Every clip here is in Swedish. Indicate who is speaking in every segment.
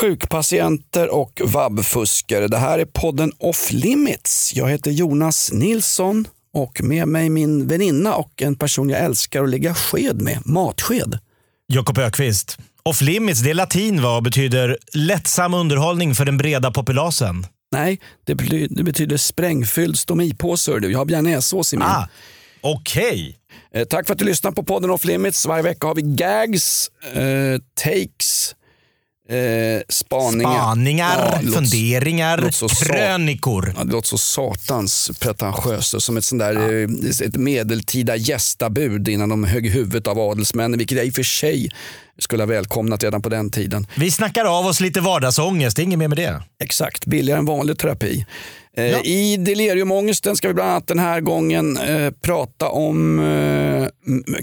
Speaker 1: sjukpatienter och vabbfuskare. Det här är podden Off Limits. Jag heter Jonas Nilsson och med mig min väninna och en person jag älskar att lägga sked med, matsked.
Speaker 2: Jakob Ökvist. Off limits, det är latin va? och betyder lättsam underhållning för den breda populasen.
Speaker 1: Nej, det betyder, det betyder sprängfylld stomipåse. Jag har bearnaisesås i min.
Speaker 2: Ah, Okej.
Speaker 1: Eh, tack för att du lyssnar på podden Off Limits. Varje vecka har vi gags, eh, takes, eh, spaningar.
Speaker 2: Spaningar,
Speaker 1: Ja,
Speaker 2: funderingar,
Speaker 1: låter så
Speaker 2: krönikor.
Speaker 1: Ja, det låter så satans pretentiöst. Som ett, sånt där, eh, ett medeltida gästabud innan de högg huvudet av adelsmännen. Vilket jag i och för sig skulle ha välkomnat redan på den tiden.
Speaker 2: Vi snackar av oss lite vardagsångest, det är inget mer med det.
Speaker 1: Exakt, billigare än vanlig terapi. Eh, I deliriumångesten ska vi bland annat den här gången eh, prata om eh,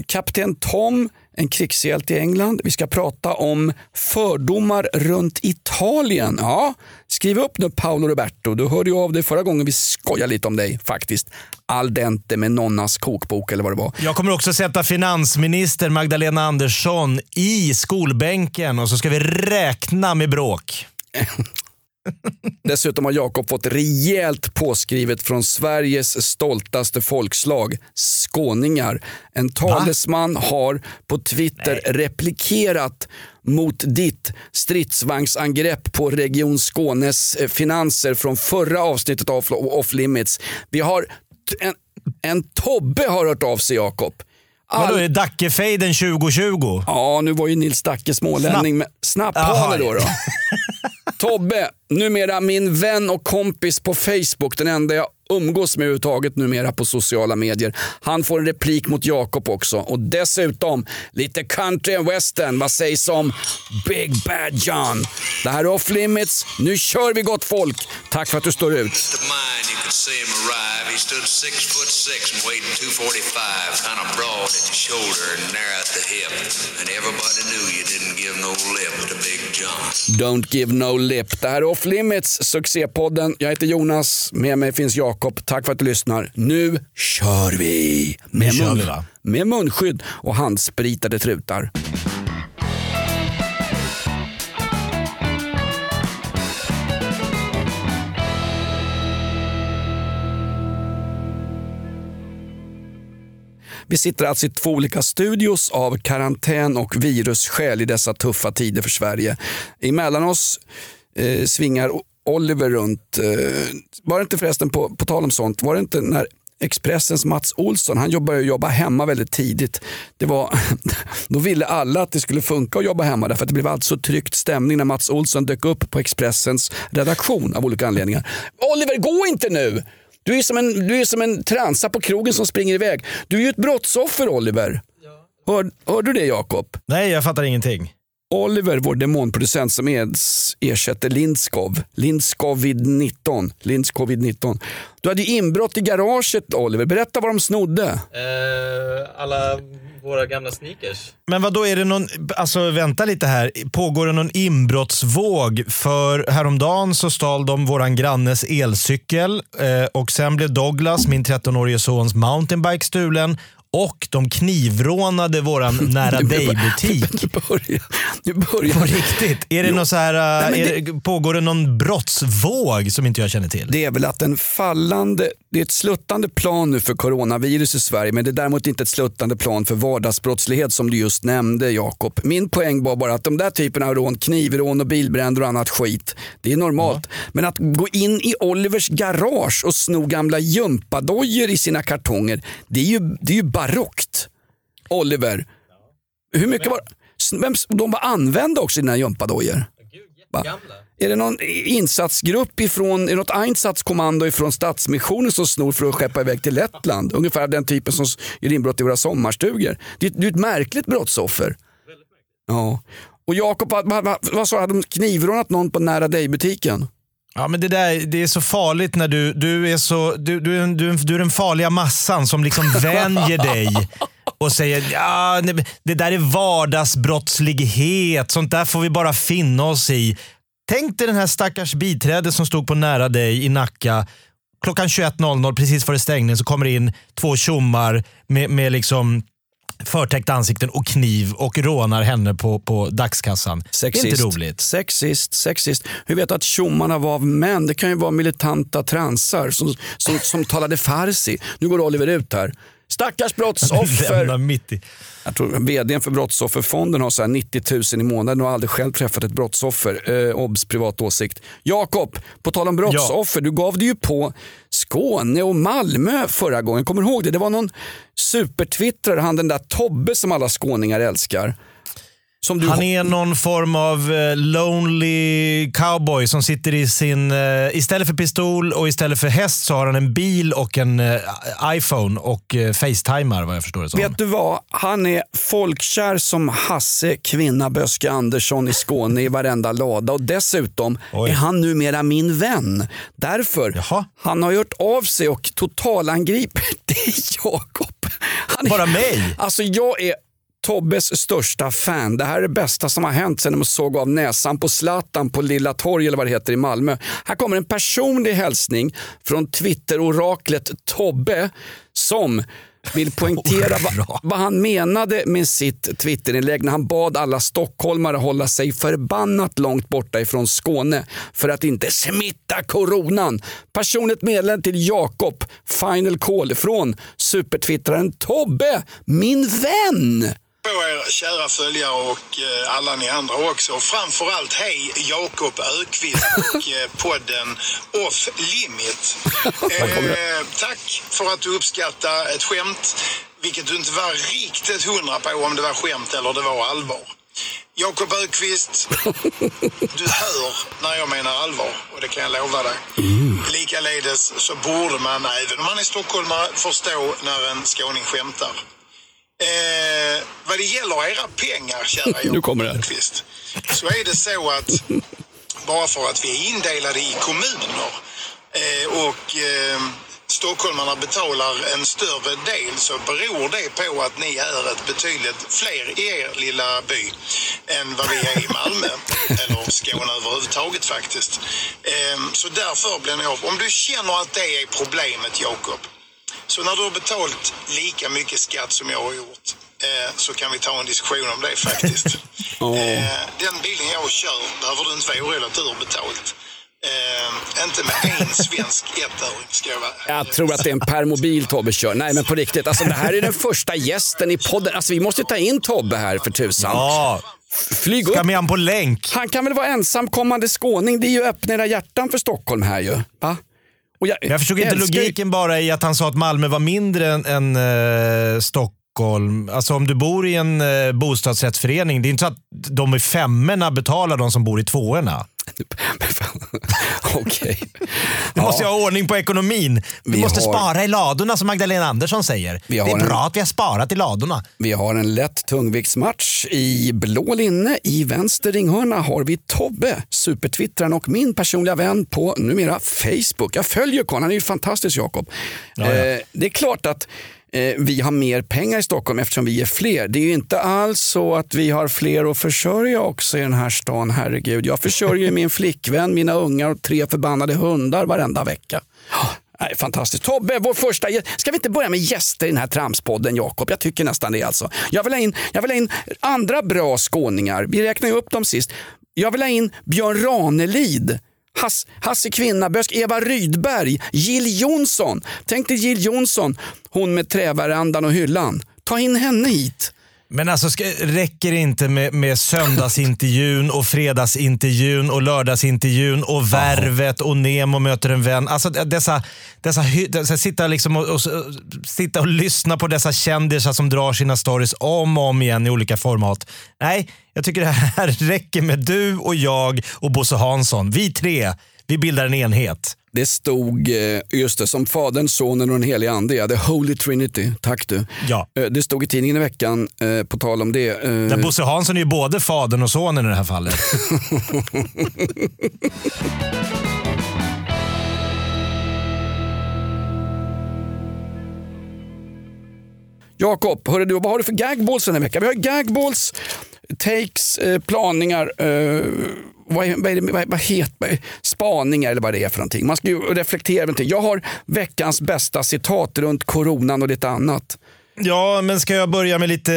Speaker 1: Kapten Tom, en krigshjälte i England. Vi ska prata om fördomar runt Italien. Ja, skriv upp nu Paolo Roberto. Du hörde ju av dig förra gången vi skojade lite om dig faktiskt. Al dente med nonnas kokbok eller vad det var.
Speaker 2: Jag kommer också sätta finansminister Magdalena Andersson i skolbänken och så ska vi räkna med bråk.
Speaker 1: Dessutom har Jakob fått rejält påskrivet från Sveriges stoltaste folkslag, skåningar. En talesman har på Twitter replikerat mot ditt stridsvagnsangrepp på Region Skånes eh, finanser från förra avsnittet av Off Limits. Vi har en, en Tobbe har hört av sig Jakob. All-
Speaker 2: Vadå, är Dackefejden 2020?
Speaker 1: Ja, nu var ju Nils Dacke smålänning. men Snapphane
Speaker 2: Jaha.
Speaker 1: då. då. Tobbe, numera min vän och kompis på Facebook, den enda jag umgås med överhuvudtaget numera på sociala medier. Han får en replik mot Jakob också. Och dessutom lite country and western. Vad sägs om Big Bad John? Det här är Off Limits. Nu kör vi gott folk. Tack för att du står ut
Speaker 3: of mine, you could see him arrive. He stood six foot six and weighed 245, kind of broad at the shoulder and narrow at the hip. And everybody knew you didn't give no lip to Big John.
Speaker 1: Don't give no lip. Det här är Off Limits, succépodden. Jag heter Jonas, med mig finns Jakob. Tack för att du lyssnar. Nu kör vi! Med,
Speaker 2: Nu kör vi,
Speaker 1: med munskydd och handspritade trutar. Vi sitter alltså i två olika studios av karantän och virusskäl i dessa tuffa tider för Sverige. Emellan oss eh, svingar Oliver runt. Eh, var det inte förresten, på, på tal om sånt, var det inte när Expressens Mats Olsson, han började jobba hemma väldigt tidigt. Det var, då ville alla att det skulle funka att jobba hemma därför att det blev alltid så tryckt stämning när Mats Olsson dök upp på Expressens redaktion av olika anledningar. Oliver, gå inte nu! Du är som en, du är som en transa på krogen som springer iväg. Du är ju ett brottsoffer Oliver. Hör, hör du det Jakob?
Speaker 2: Nej, jag fattar ingenting.
Speaker 1: Oliver, vår demonproducent som ers- ersätter Lindskov. Lindscovid-19. Lindscovid-19. Du hade inbrott i garaget Oliver. Berätta vad de snodde.
Speaker 4: Eh, alla våra gamla sneakers.
Speaker 2: Men vad då är det någon, alltså vänta lite här. Pågår det någon inbrottsvåg? För häromdagen så stal de våran grannes elcykel eh, och sen blev Douglas, min 13-årige sons mountainbike stulen och de knivrånade våran nära dig-butik.
Speaker 1: Nu börjar, nu
Speaker 2: På
Speaker 1: börjar.
Speaker 2: riktigt? Är det någon så här,
Speaker 1: Nej,
Speaker 2: det, pågår det någon brottsvåg som inte jag känner till?
Speaker 1: Det är väl att en fallande, det är ett sluttande plan nu för coronavirus i Sverige men det är däremot inte ett sluttande plan för vardagsbrottslighet som du just nämnde Jakob. Min poäng var bara att de där typerna av rån, knivrån och bilbränder och annat skit, det är normalt. Men att gå in i Olivers garage och sno gamla gympadojor i sina kartonger, det är ju, det är ju barockt. Oliver, hur mycket var vem, De var använda också dina gympadojor. Är det någon insatsgrupp ifrån, är det något Einsatskommando ifrån Stadsmissionen som snor för att skeppa iväg till Lettland? Ungefär den typen som gör inbrott i våra sommarstugor. Det är, det är ett märkligt brottsoffer. Ja. Och Jakob, vad, vad, vad, vad sa du? Hade de knivrånat någon på nära dig-butiken?
Speaker 2: Ja, men det, där, det är så farligt när du, du är så, du, du, är du, du är den farliga massan som liksom vänjer dig och säger ja, det där är vardagsbrottslighet, sånt där får vi bara finna oss i. Tänk dig den här stackars biträde som stod på nära dig i Nacka. Klockan 21.00 precis före stängning så kommer det in två tjommar med, med liksom förtäckta ansikten och kniv och rånar henne på, på dagskassan. Är inte roligt.
Speaker 1: Sexist, sexist. Hur vet du att tjommarna var av män? Det kan ju vara militanta transar som, som, som talade farsi. Nu går Oliver ut här. Stackars brottsoffer.
Speaker 2: Mitt i.
Speaker 1: Jag tror vdn för Brottsofferfonden har så här 90 000 i månaden och har aldrig själv träffat ett brottsoffer. Eh, obs, privat åsikt. Jakob, på tal om brottsoffer. Du gav dig ju på Skåne och Malmö förra gången. Kommer du ihåg det? Det var någon supertwittrare, han den där Tobbe som alla skåningar älskar. Du
Speaker 2: Han är någon form av eh, lonely cowboy som sitter i sin... eh, istället för pistol och istället för häst så har han en bil och en eh, iPhone och facetimar vad jag förstår det som.
Speaker 1: Vet du vad? Han är folkkär som Hasse Kvinna Böske Andersson i Skåne i varenda lada och dessutom
Speaker 2: Oj.
Speaker 1: är han numera min vän. Därför,
Speaker 2: Jaha.
Speaker 1: han har gjort av sig och totalangriper dig Jakob.
Speaker 2: Bara mig?
Speaker 1: Alltså jag är Tobbes största fan. Det här är det bästa som har hänt sedan de såg av näsan på Zlatan på Lilla Torg eller vad det heter i Malmö. Här kommer en personlig hälsning från Twitter-oraklet Tobbe som vill poängtera vad, vad han menade med sitt Twitterinlägg när han bad alla stockholmare hålla sig förbannat långt borta ifrån Skåne för att inte smitta coronan. Personligt meddelande till Jakob, final call från supertwittraren Tobbe, min vän.
Speaker 5: På er kära följare och eh, alla ni andra också. Framförallt hej Jakob Ökvist och eh, podden Off Limit. Eh, tack för att du uppskattar ett skämt, vilket du inte var riktigt hundra på om det var skämt eller det var allvar. Jakob Ökvist, du hör när jag menar allvar och det kan jag lova dig. Likaledes så borde man, även om man är stockholmare, förstå när en skåning skämtar. Eh, vad det gäller era pengar, kära
Speaker 1: Nu
Speaker 5: Jakob
Speaker 1: kommer det här.
Speaker 5: Öqvist, så är det så att bara för att vi är indelade i kommuner eh, och eh, stockholmarna betalar en större del så beror det på att ni är ett betydligt fler i er lilla by än vad vi är i Malmö. Eller Skåne överhuvudtaget faktiskt. Eh, så därför blir ni av. Om du känner att det är problemet, Jakob, så när du har betalt lika mycket skatt som jag har gjort eh, så kan vi ta en diskussion om det faktiskt. eh, den bilen jag kör behöver du inte vara orolig att du har betalt. Eh, inte med en svensk ettöring ska jag vara.
Speaker 1: Jag tror att det är en permobil Tobbe kör. Nej men på riktigt, alltså, det här är den första gästen i podden. Alltså, vi måste ta in Tobbe här för tusan.
Speaker 2: Ja,
Speaker 1: Flyg upp.
Speaker 2: ska med han på länk.
Speaker 1: Han kan väl vara ensamkommande skåning. Det är ju öppna era hjärtan för Stockholm här ju. Va? Jag,
Speaker 2: Jag förstod inte logiken bara i att han sa att Malmö var mindre än, än eh, Stockholm. Alltså om du bor i en eh, bostadsrättsförening, det är inte så att de i femmorna betalar de som bor i tvåorna.
Speaker 1: Okej.
Speaker 2: Du måste ju ha ordning på ekonomin. Vi,
Speaker 1: Vi
Speaker 2: måste
Speaker 1: har-
Speaker 2: spara i ladorna som Magdalena Andersson säger. Det är
Speaker 1: en-
Speaker 2: bra att vi har sparat i ladorna.
Speaker 1: Vi har en lätt tungviktsmatch i blå linne. I vänster ringhörna har vi Tobbe, supertwittraren och min personliga vän på numera Facebook. Jag följer karln, han är ju fantastisk Jakob.
Speaker 2: Ja, ja.
Speaker 1: Eh, det är klart att eh, vi har mer pengar i Stockholm eftersom vi är fler. Det är ju inte alls så att vi har fler att försörja också i den här stan, herregud. Jag försörjer min flickvän, mina ungar och tre förbannade hundar varenda vecka. Nej, fantastiskt. Tobbe, vår första. Ska vi inte börja med gäster i den här tramspodden, Jakob? Jag tycker nästan det alltså. Jag vill ha in, jag vill ha in andra bra skåningar. Vi räknar ju upp dem sist. Jag vill ha in Björn Ranelid. Hass, Hasse Kvinnabösk, Eva Rydberg, Jill Johnson. Tänk dig Jill Johnson, hon med träverandan och hyllan. Ta in henne hit.
Speaker 2: Men alltså, ska, räcker det inte med, med söndagsintervjun och fredagsintervjun och lördagsintervjun och värvet och Nemo möter en vän. Alltså dessa, dessa, dessa sitta, liksom och, och, sitta och lyssna på dessa kändisar som drar sina stories om och om igen i olika format. Nej, jag tycker det här räcker med du och jag och Bosse Hansson. Vi tre, vi bildar en enhet.
Speaker 1: Det stod, eh, just det, som Fadern, Sonen och den helige Ande. Ja, the Holy Trinity, tack du.
Speaker 2: Ja.
Speaker 1: Eh, det stod i tidningen i veckan, eh, på tal om det.
Speaker 2: Där Bosse Hansson är ju både Fadern och Sonen i det här fallet.
Speaker 1: Jakob, vad har du för gagballs den här veckan? Vi har gagballs, takes, planingar, vad, är, vad, är det, vad, vad heter spaningar eller vad det är för någonting. Man ska ju reflektera över någonting. Jag har veckans bästa citat runt coronan och lite annat.
Speaker 2: Ja, men ska jag börja med lite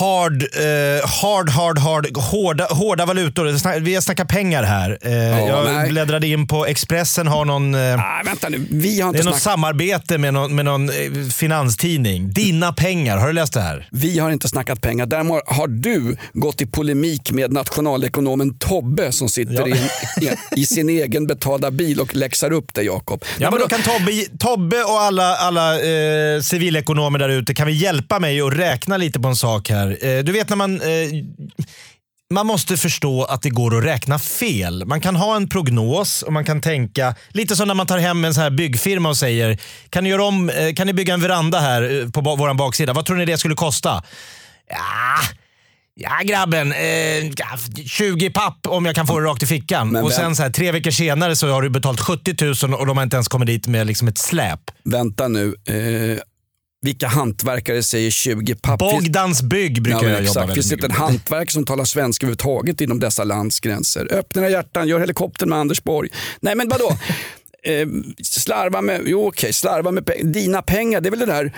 Speaker 2: hard, eh, hard, hard, hard, hårda, hårda valutor? Vi har snackat pengar här. Eh, jag
Speaker 1: nej.
Speaker 2: bläddrade in på Expressen, har någon... Eh,
Speaker 1: Nej, vänta nu, vi har
Speaker 2: det
Speaker 1: inte
Speaker 2: är något samarbete med någon, med någon eh, finanstidning. Dina pengar, har du läst det här?
Speaker 1: Vi har inte snackat pengar. Däremot har du gått i polemik med nationalekonomen Tobbe som sitter
Speaker 2: Ja.
Speaker 1: i, i, i sin egen betalda bil och läxar upp dig Jakob.
Speaker 2: Ja, men då kan Tobbe, Tobbe och alla, alla eh, civilekonomer där ute kan vi hjälpa mig att räkna lite på en sak här. Eh, du vet när man... Eh, man måste förstå att det går att räkna fel. Man kan ha en prognos och man kan tänka, lite som när man tar hem en sån här byggfirma och säger, kan ni, göra om, eh, kan ni bygga en veranda här på våran baksida? Vad tror ni det skulle kosta? Ja, ja grabben, eh, ja, 20 papp om jag kan få det rakt i fickan.
Speaker 1: Men
Speaker 2: och sen så här, tre veckor senare så har du betalt 70 000 och de har inte ens kommit dit med liksom ett släp.
Speaker 1: Vänta nu. Eh, vilka hantverkare säger 20 papp?
Speaker 2: Bogdans bygg brukar
Speaker 1: Ja,
Speaker 2: jag jobba
Speaker 1: exakt.
Speaker 2: väldigt
Speaker 1: Finns det inte en
Speaker 2: med.
Speaker 1: hantverk som talar svenska överhuvudtaget inom dessa landsgränser? Öppna hjärtan, gör helikoptern med Anders Borg. Nej men vadå? eh, slarva med, jo okej, slarva med pe- dina pengar. Det är väl det där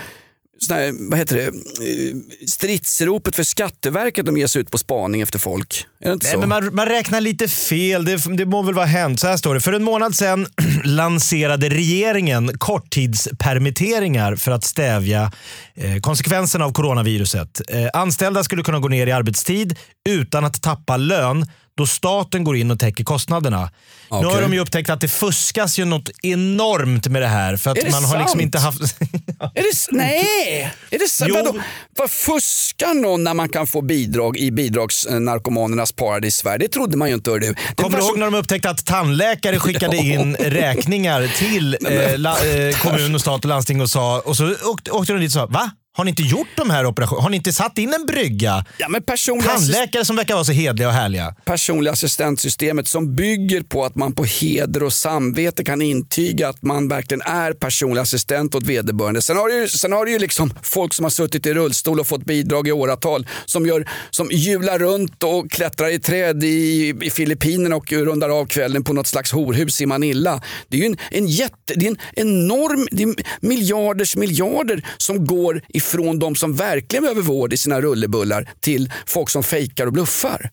Speaker 1: här, vad heter det, Eh, stridsropet för Skatteverket de ger sig ut på spaning efter folk. Är det inte
Speaker 2: Nej,
Speaker 1: så?
Speaker 2: men man, man räknar lite fel. Det, det må väl vara hänt. Så här står det. För en månad sedan lanserade regeringen korttidspermitteringar för att stävja eh, konsekvenserna av coronaviruset. Eh, anställda skulle kunna gå ner i arbetstid utan att tappa lön då staten går in och täcker kostnaderna. Nu har de ju upptäckt att det fuskas ju något enormt med det här. För att man har liksom
Speaker 1: sant?
Speaker 2: inte haft...
Speaker 1: Är det, s- nej, är det sant? Vadå? Vad fuskar någon när man kan få bidrag i bidragsnarkomanernas paradis Sverige? Det trodde man ju inte. Det
Speaker 2: Kommer du
Speaker 1: så-
Speaker 2: ihåg när de upptäckte att tandläkare skickade in räkningar till eh, la, eh, kommun, och stat och landsting och sa, och så åkte, åkte de dit och sa, va? Har ni inte gjort de här operationerna? Har ni inte satt in en brygga?
Speaker 1: Ja, men personliga assist-
Speaker 2: Tandläkare som verkar vara så hedliga och härliga.
Speaker 1: personliga assistentsystemet som bygger på att man på heder och samvete kan intyga att man verkligen är personlig assistent åt vederbörande. Sen har, det ju, sen har det ju liksom folk som har suttit i rullstol och fått bidrag i åratal som, gör, som hjular runt och klättrar i träd i, i Filippinerna och rundar av kvällen på något slags horhus i Manila. Det är ju en, en, jätte, det är en enorm, det är miljarders miljarder som går ifrån de som verkligen behöver vård i sina rullebullar till folk som fejkar och bluffar.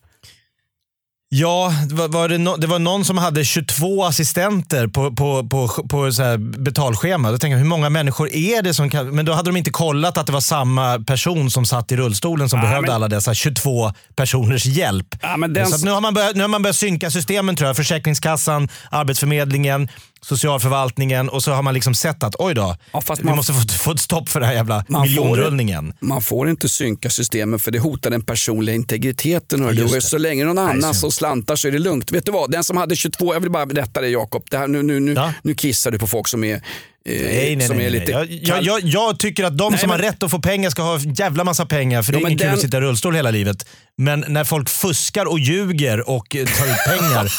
Speaker 2: Ja, var, det, no, det var någon som hade 22 assistenter på, på, på, på så betalschema. Då tänkte jag, hur många människor är det som kan... Men då hade de inte kollat att det var samma person som satt i rullstolen som behövde
Speaker 1: men-
Speaker 2: alla dessa 22 personers hjälp.
Speaker 1: Men den
Speaker 2: så nu, har man börjat, nu har man börjat synka systemen tror jag. Försäkringskassan, Arbetsförmedlingen, socialförvaltningen och så har man liksom sett att oj då,
Speaker 1: Ja,
Speaker 2: vi
Speaker 1: man-
Speaker 2: måste få, få ett stopp för den här jävla
Speaker 1: Man får-
Speaker 2: miljonrullningen.
Speaker 1: Man får inte synka systemen för det hotar den personliga integriteten. hör du. Så länge någon annan som slantar så är det lugnt. Vet du vad, den som hade 22, jag vill bara berätta det Jakob, det här, nu, nu, nu,
Speaker 2: Ja.
Speaker 1: nu kissar du på folk som är, eh,
Speaker 2: Nej, nej,
Speaker 1: som
Speaker 2: nej.
Speaker 1: är
Speaker 2: nej.
Speaker 1: lite
Speaker 2: Jag, jag, jag, jag tycker att de
Speaker 1: Nej,
Speaker 2: som
Speaker 1: men-
Speaker 2: har rätt att få pengar ska ha en jävla massa pengar. För det
Speaker 1: Ja,
Speaker 2: är
Speaker 1: men
Speaker 2: ingen kul
Speaker 1: den-
Speaker 2: att sitta i rullstol hela livet. Men när folk fuskar och ljuger och tar ut pengar,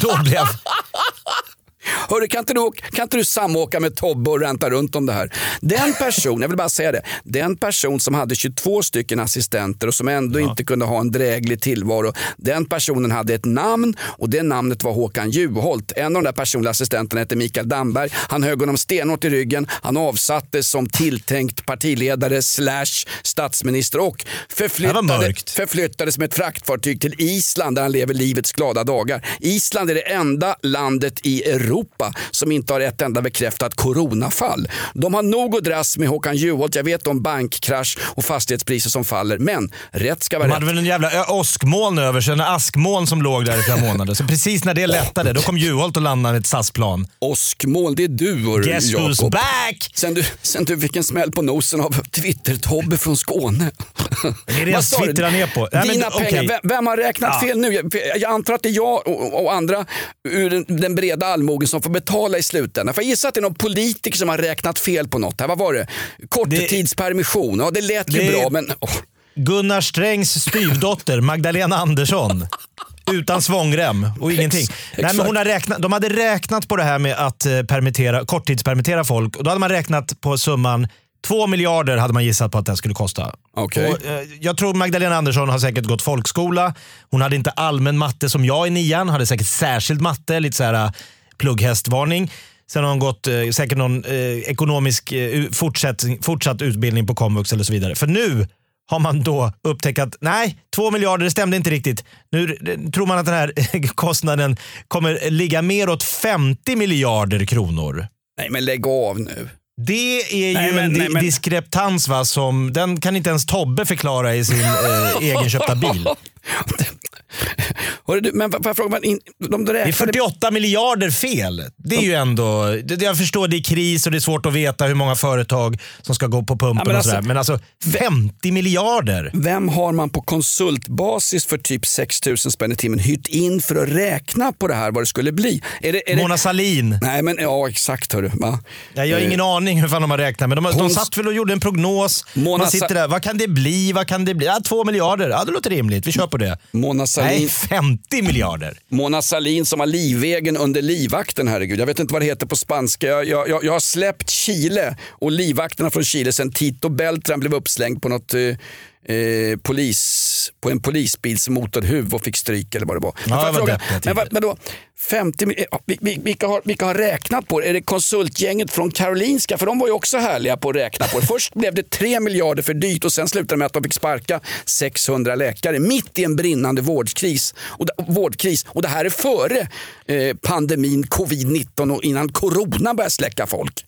Speaker 2: då blir jag...
Speaker 1: Hörru, kan inte, du, kan inte du samåka med Tobbe och ränta runt om det här? Den person, jag vill bara säga det, den person som hade 22 stycken assistenter och som ändå inte kunde ha en dräglig tillvaro. Den personen hade ett namn och det namnet var Håkan Juholt. En av de där personliga assistenterna hette Mikael Damberg. Han högg honom stenhårt i ryggen. Han avsattes som tilltänkt partiledare slash statsminister och förflyttade, förflyttades med ett fraktfartyg till Island där han lever livets glada dagar. Island är det enda landet i Europa som inte har ett enda bekräftat coronafall. De har nog att dras med Håkan Juholt. Jag vet om bankkrasch och fastighetspriser som faller. Men rätt ska vara
Speaker 2: De
Speaker 1: rätt.
Speaker 2: hade väl en jävla åskmoln över sig, en askmoln som låg där i flera månader. Så precis när det lättade, då kom Juholt och landade med ett SAS-plan.
Speaker 1: Åskmoln, det är du och
Speaker 2: Guess who's
Speaker 1: Jakob.
Speaker 2: back!
Speaker 1: Sen du, sen du fick en smäll på nosen av Twitter-Tobbe från Skåne.
Speaker 2: Det är det jag twittrar ner på. Nej, men
Speaker 1: Dina
Speaker 2: okej.
Speaker 1: pengar, vem, vem har räknat
Speaker 2: Ja.
Speaker 1: fel nu? Jag, jag antar att det är jag och, och andra ur den, den breda allmogen som får betala i slutändan. För jag gissar att det är någon politiker som har räknat fel på något. Här. Vad var det? Korttidspermission. Ja, det lät ju
Speaker 2: Det-
Speaker 1: bra men... åh.
Speaker 2: Gunnar Strängs styvdotter Magdalena Andersson. Utan svångrem och ingenting. Nej, men hon har räknat, de hade räknat på det här med att eh, permittera, korttidspermittera folk och då hade man räknat på summan Två miljarder hade man gissat på att det skulle kosta.
Speaker 1: Okej.
Speaker 2: Och, eh, jag tror Magdalena Andersson har säkert gått folkskola. Hon hade inte allmän matte som jag i nian. Hade säkert särskild matte, lite så här eh, plugghästvarning. Sen har hon gått eh, säkert någon eh, ekonomisk eh, fortsatt, fortsatt utbildning på komvux eller så vidare. För nu har man då upptäckt att nej, två miljarder det stämde inte riktigt. Nu eh, tror man att den här kostnaden kommer ligga mer åt 50 miljarder kronor.
Speaker 1: Nej men lägg av nu.
Speaker 2: Det är
Speaker 1: Nej,
Speaker 2: ju
Speaker 1: men-
Speaker 2: en
Speaker 1: nej, men-
Speaker 2: diskreptans va, som den kan inte ens Tobbe förklara i sin eh, egenköpta bil.
Speaker 1: Hörru, men får jag fråga, de
Speaker 2: Det är
Speaker 1: räknade
Speaker 2: 48 miljarder fel. Det är ju ändå, det- jag förstår det är kris och det är svårt att veta hur många företag som ska gå på pumpen
Speaker 1: Ja, men
Speaker 2: och sådär.
Speaker 1: alltså-
Speaker 2: Men alltså 50 miljarder.
Speaker 1: Vem har man på konsultbasis för typ 6 000 spänn i timmen hyrt in för att räkna på det här vad det skulle bli? Är det, är det...
Speaker 2: Mona Salin.
Speaker 1: Nej men ja exakt hörru. Va?
Speaker 2: Ja, jag har
Speaker 1: Eh,
Speaker 2: ingen aning hur fan de har räknat, men de, har- de
Speaker 1: Hon-
Speaker 2: satt väl och gjorde en prognos.
Speaker 1: Mona
Speaker 2: Man sitter där, vad kan det bli? Vad kan det bli? Ja, två miljarder. Ja, det låter rimligt. Vi kör på det.
Speaker 1: Mona Sahlin,
Speaker 2: Nej, 50 miljarder.
Speaker 1: Mona Salin som har livvägen under livvakten, herregud. Jag vet inte vad det heter på spanska. Jag, jag, jag, jag har släppt Chile och livvakterna från Chile sen Tito Beltran blev uppslängd på något eh, eh, polis, på en polisbils motorhuv och fick stryk eller vad det var.
Speaker 2: Det
Speaker 1: jag fråga, men, vad- men då, 50, mi- eh, vi- vi- vilka, har, vilka har räknat på det? Är det konsultgänget från Karolinska? För de var ju också härliga på att räkna på det. Först blev det 3 miljarder för dyrt och sen slutade det med att de fick sparka 600 läkare mitt i en brinnande vårdkris. Och, vårdkris. och det här är före eh, pandemin covid-19 och innan corona började släcka folk.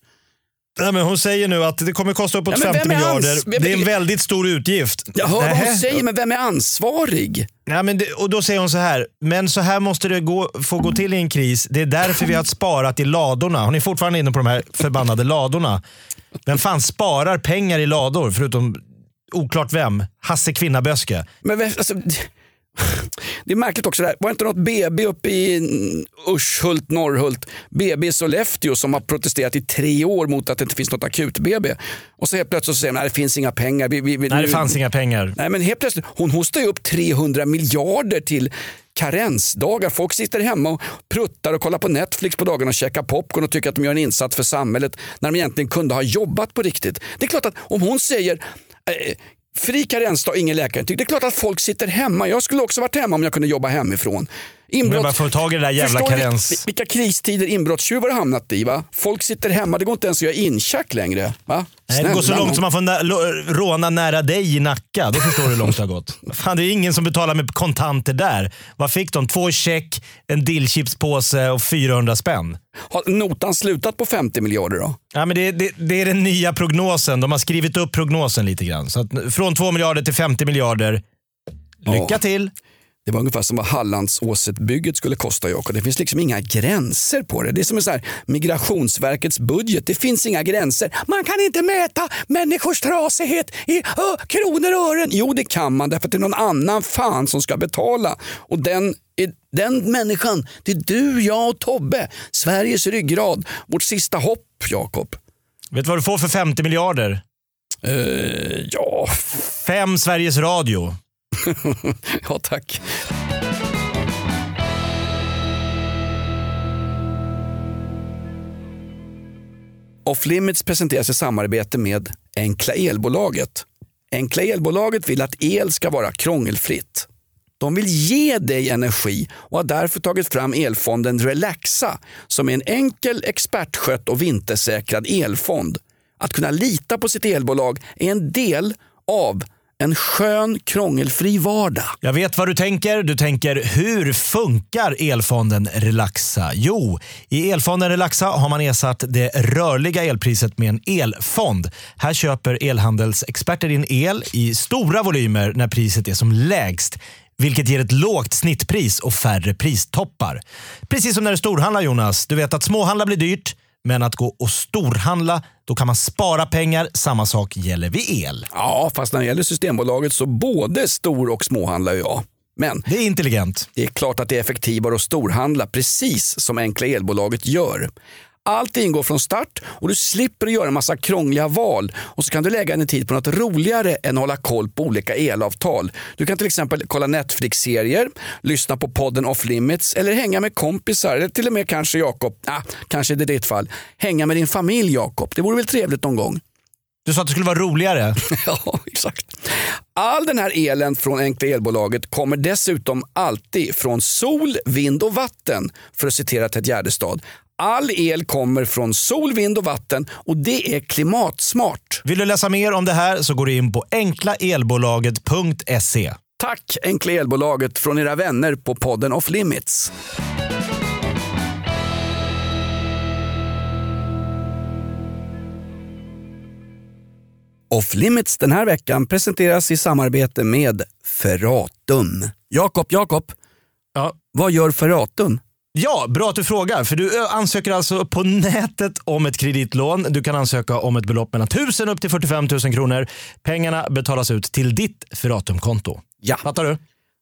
Speaker 2: Nej, men hon säger nu att det kommer kosta uppåt
Speaker 1: Ja, men
Speaker 2: 50
Speaker 1: vem är ans-
Speaker 2: miljarder. Det är en väldigt stor utgift.
Speaker 1: Jag hör vad hon säger, men vem är ansvarig?
Speaker 2: Ja, men det, och då säger hon så här, men så här måste det gå, få gå till i en kris. Det är därför vi har sparat i ladorna. Hon är fortfarande inne på de här förbannade ladorna. Vem fan sparar pengar i lador förutom oklart vem? Hasse Kvinnaböske.
Speaker 1: Men alltså, det är märkligt också det. Var inte något BB uppe i Urshult, Norrhult, BB i Sollefteå som har protesterat i tre år mot att det inte finns något akut-BB. Och så helt plötsligt så säger de att det finns inga pengar. Vi, vi, vi,
Speaker 2: Nej, det fanns inga pengar.
Speaker 1: Nej, men helt plötsligt, hon hostar ju upp 300 miljarder till karensdagar. Folk sitter hemma och pruttar och kollar på Netflix på dagarna och käkar popcorn och tycker att de gör en insats för samhället när de egentligen kunde ha jobbat på riktigt. Det är klart att om hon säger eh, fri karensdag, ingen läkarintyg. Det är klart att folk sitter hemma. Jag skulle också varit hemma om jag kunde jobba hemifrån.
Speaker 2: Men bara få tag i det där jävla
Speaker 1: Förstår ni
Speaker 2: karens...
Speaker 1: vilka kristider inbrottstjuvar har hamnat i? Va? Folk sitter hemma, det går inte ens att göra incheck längre. Va?
Speaker 2: Nej, det går så långt som man får nä- råna nära dig i Nacka. Då förstår du hur långt det har gått. Fan, det är ingen som betalar med kontanter där. Vad fick de? Två check, en dillchipspåse och 400 spänn.
Speaker 1: Har notan slutat på 50 miljarder då?
Speaker 2: Ja, men det, det, det är den nya prognosen. De har skrivit upp prognosen lite grann. Så från 2 miljarder till 50 miljarder. Lycka
Speaker 1: Ja. Det var ungefär som vad Hallandsåset-bygget skulle kosta Jakob. Det finns liksom inga gränser på det. Det är som en så här, Migrationsverkets budget. Det finns inga gränser. Man kan inte mäta människors trasighet i ö, kronor och ören. Jo, det kan man därför att det är någon annan fan som ska betala. Och den, den människan, det är du, jag och Tobbe. Sveriges ryggrad. Vårt sista hopp, Jakob.
Speaker 2: Vet du vad du får för 50 miljarder?
Speaker 1: Eh, ja,
Speaker 2: Fem Sveriges Radio.
Speaker 1: ja tack. Off Limits presenteras i samarbete med Enkla Elbolaget. Enkla Elbolaget vill att el ska vara krångelfritt. De vill ge dig energi och har därför tagit fram elfonden Relaxa som är en enkel, expertskött och vintersäkrad elfond. Att kunna lita på sitt elbolag är en del av en skön, krångelfri vardag.
Speaker 2: Jag vet vad du tänker. Du tänker, hur funkar elfonden Relaxa? Jo, i elfonden Relaxa har man ersatt det rörliga elpriset med en elfond. Här köper elhandelsexperter in el i stora volymer när priset är som lägst vilket ger ett lågt snittpris och färre pristoppar. Precis som när du storhandlar Jonas. Du vet att småhandla blir dyrt, men att gå och storhandla, då kan man spara pengar. Samma sak gäller vid el.
Speaker 1: Ja, fast när det gäller Systembolaget så både stor och småhandlar jag. Men
Speaker 2: Det är intelligent.
Speaker 1: det är klart att det är effektivare att storhandla precis som Enkla Elbolaget gör. Allt ingår från start och du slipper göra en massa krångliga val. Och så kan du lägga din tid på något roligare än att hålla koll på olika elavtal. Du kan till exempel kolla Netflix-serier, lyssna på podden Off Limits eller hänga med kompisar. Eller till och med kanske Jakob, ah, kanske det är ditt fall, hänga med din familj Jakob. Det vore väl trevligt någon gång?
Speaker 2: Du sa att det skulle vara roligare.
Speaker 1: Ja, exakt. All den här elen från Enkla Elbolaget kommer dessutom alltid från sol, vind och vatten, för att citera Ted Gärdestad. All el kommer från sol, vind och vatten och det är klimatsmart.
Speaker 2: Vill du läsa mer om det här så går du in på enklaelbolaget.se.
Speaker 1: Tack Enkla Elbolaget från era vänner på podden Off Limits. Off Limits den här veckan presenteras i samarbete med Ferratum. Jakob, Jakob,
Speaker 2: Ja.
Speaker 1: vad gör Ferratum?
Speaker 2: Ja, bra att du frågar. För du ansöker alltså på nätet om ett kreditlån. Du kan ansöka om ett belopp mellan 1000 upp till 45 000 kronor. Pengarna betalas ut till ditt Ferratum-konto.
Speaker 1: Ja.
Speaker 2: Fattar du?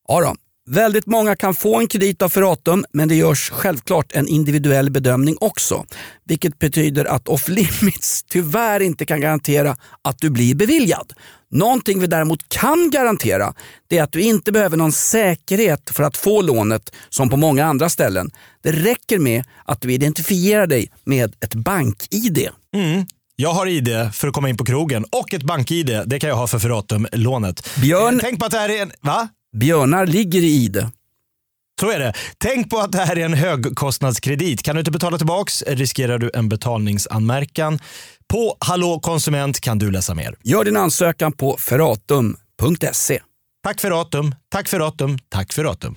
Speaker 1: Ja då. Väldigt många kan få en kredit av Ferratum men det görs självklart en individuell bedömning också. Vilket betyder att Off Limits tyvärr inte kan garantera att du blir beviljad. Någonting vi däremot kan garantera det är att du inte behöver någon säkerhet för att få lånet som på många andra ställen. Det räcker med att du identifierar dig med ett bank-id.
Speaker 2: Jag har ID för att komma in på krogen och ett bank-ID. Det kan jag ha för Ferratum-lånet.
Speaker 1: Björn-
Speaker 2: Eh, Tänk på att det här är en... Va?
Speaker 1: Björnar ligger i id.
Speaker 2: Så är det. Tänk på att det här är en högkostnadskredit. Kan du inte betala tillbaks riskerar du en betalningsanmärkan. På Hallå konsument kan du läsa mer.
Speaker 1: Gör din ansökan på ferratum.se.
Speaker 2: Tack för Ratum, tack för Ratum, tack för Ratum.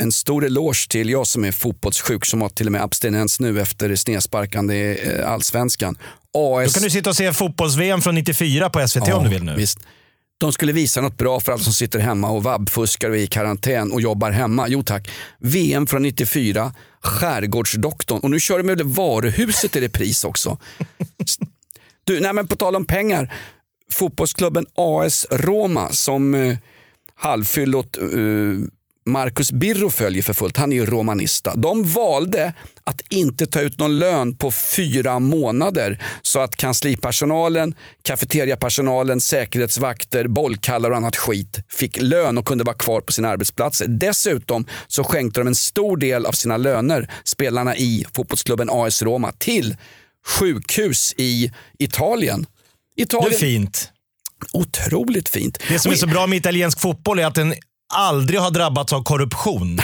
Speaker 1: en stor eloge till jag som är fotbollssjuk som har till och med abstinens nu efter snedsparkande i eh, allsvenskan. AS...
Speaker 2: Då kan du sitta och se fotbolls-VM från 94 på SVT om du vill nu.
Speaker 1: Visst. De skulle visa något bra för alla som sitter hemma och vabbfuskar och är i karantän och jobbar hemma. Jo tack. VM från 94, Skärgårdsdoktorn och nu kör de med varuhuset i repris också. Du, nej men på tal om pengar. Fotbollsklubben AS Roma som eh, halvfyllot eh, Marcus Birro följer för fullt, han är ju romanista. De valde att inte ta ut någon lön på fyra månader så att kanslipersonalen, kafeteriapersonalen, säkerhetsvakter, bollkallar och annat skit fick lön och kunde vara kvar på sina arbetsplatser. Dessutom så skänkte de en stor del av sina löner, spelarna i fotbollsklubben AS Roma, till sjukhus i Italien. Italien
Speaker 2: Det är fint.
Speaker 1: Otroligt fint.
Speaker 2: Det som är så bra med italiensk fotboll är att den aldrig har drabbats av korruption.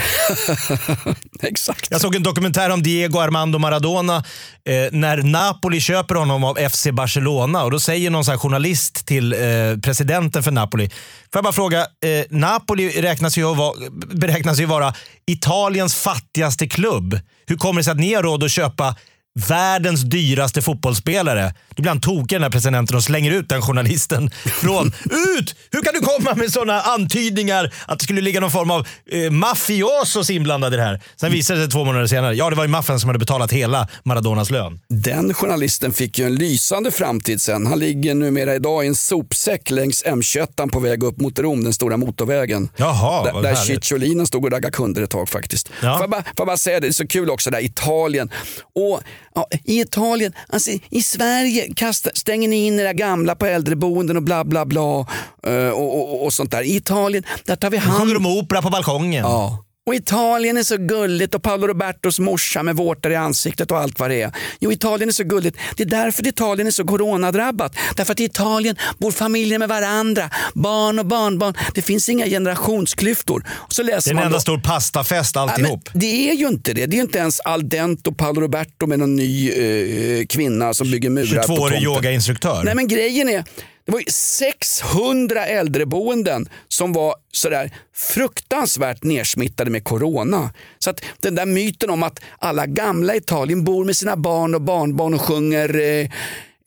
Speaker 1: Exakt.
Speaker 2: Jag såg en dokumentär om Diego Armando Maradona eh, när Napoli köper honom av FC Barcelona och då säger någon journalist till eh, presidenten för Napoli. Får jag bara fråga, eh, Napoli räknas ju, vara, beräknas ju vara Italiens fattigaste klubb. Hur kommer det sig att ni har råd att köpa världens dyraste fotbollsspelare. Då blir han tokig den här presidenten och slänger ut den journalisten från ut! Hur kan du komma med sådana antydningar att det skulle ligga någon form av eh, mafiosos inblandade i det här? Sen visade det sig två månader senare, ja det var ju maffian som hade betalat hela Maradonas lön.
Speaker 1: Den journalisten fick ju en lysande framtid sen. Han ligger numera idag i en sopsäck längs M21 på väg upp mot Rom, den stora motorvägen.
Speaker 2: Jaha, vad
Speaker 1: där. Cicciolina stod och raggade kunder ett tag faktiskt.
Speaker 2: Ja.
Speaker 1: Får, jag bara, får jag bara säga det, det är så kul också där Italien. Och, ja, I Italien, alltså, i Sverige kastar, stänger ni in era gamla på äldreboenden och bla bla bla. eh, och, och, och sånt där. I Italien, där tar vi hand
Speaker 2: Sjunger de opera på balkongen?
Speaker 1: Ja. Och Italien är så gulligt och Paolo Robertos morsa med vårtor i ansiktet och allt vad det är. Jo, Italien är så gulligt. Det är därför Italien är så coronadrabbat. Därför att i Italien bor familjer med varandra, barn och barnbarn. Det finns inga generationsklyftor. Och så
Speaker 2: Det
Speaker 1: läser
Speaker 2: är en
Speaker 1: man
Speaker 2: enda
Speaker 1: då-
Speaker 2: stor pastafest
Speaker 1: Ja,
Speaker 2: alltihop.
Speaker 1: men det är ju inte det. Det är inte ens Al Dente och Paolo Roberto med någon ny eh, kvinna som bygger murar på
Speaker 2: 22-årig
Speaker 1: tomten.
Speaker 2: yogainstruktör.
Speaker 1: Nej men grejen är, det var ju 600 äldreboenden som var sådär fruktansvärt nersmittade med corona. Så att den där myten om att alla gamla i Italien bor med sina barn och barnbarn och sjunger eh,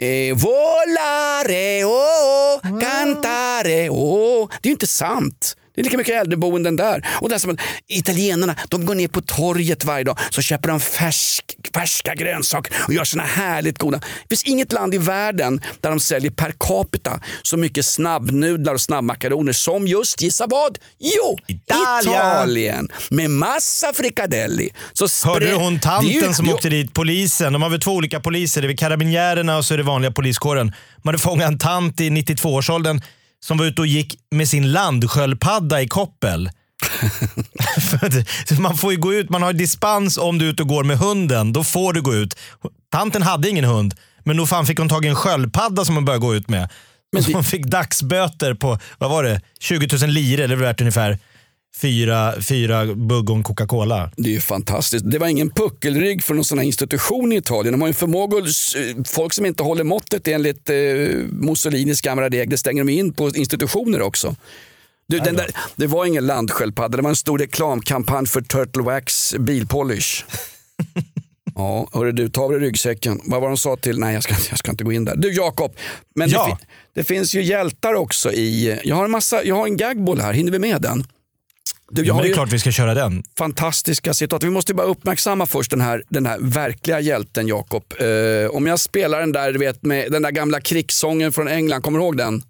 Speaker 1: Eh, volare, oh, oh, cantare, oh. Det är ju inte sant. Det är lika mycket äldreboenden där. Och att italienarna de går ner på torget varje dag så köper de färsk, färska grönsaker och gör såna härligt goda. Det finns inget land i världen där de säljer per capita så mycket snabbnudlar och snabbmakaroner som just, gissa vad? Jo,
Speaker 2: Italien.
Speaker 1: Italien. Med massa frikadelli. Så
Speaker 2: Hörde du hon tanten
Speaker 1: ju-
Speaker 2: som
Speaker 1: Jo,
Speaker 2: åkte dit? Polisen. De har väl två olika poliser. Det är karabinjärerna och så är det vanliga poliskåren. De hade fångat en tant i 92-årsåldern som var ute och gick med sin landsköldpadda i koppel. Man får ju gå ut, man har dispens om du är ute och går med hunden. Då får du gå ut. Tanten hade ingen hund, men nog fan fick hon tag i en sköldpadda som hon började gå ut med. Men hon fick dagsböter på, vad var det, 20 000 lire. Det är värt ungefär fyra, fyra buggon Coca-Cola.
Speaker 1: Det är ju fantastiskt. Det var ingen puckelrygg för någon sån här institution i Italien. De har ju en förmåga att, folk som inte håller måttet enligt eh, Mussolinis gamla regler stänger de in på institutioner också. Du, där, det var ingen landsköldpadda, det var en stor reklamkampanj för Turtle Wax bilpolish. Ja, hörru du, ta av dig ryggsäcken. Vad var de sa till? Nej, jag ska, jag ska inte gå in där. Du Jakob, men
Speaker 2: Ja.
Speaker 1: det, det finns ju hjältar också i... Jag har en, massa, jag har en gagboll här, hinner vi med den? Du,
Speaker 2: Ja,
Speaker 1: jag
Speaker 2: men det är klart vi ska köra den.
Speaker 1: fantastiska citat. Vi måste bara uppmärksamma först den här, den här verkliga hjälten Jakob. Eh, om jag spelar den där, du vet, med den där gamla krigssången från England, kommer du ihåg den?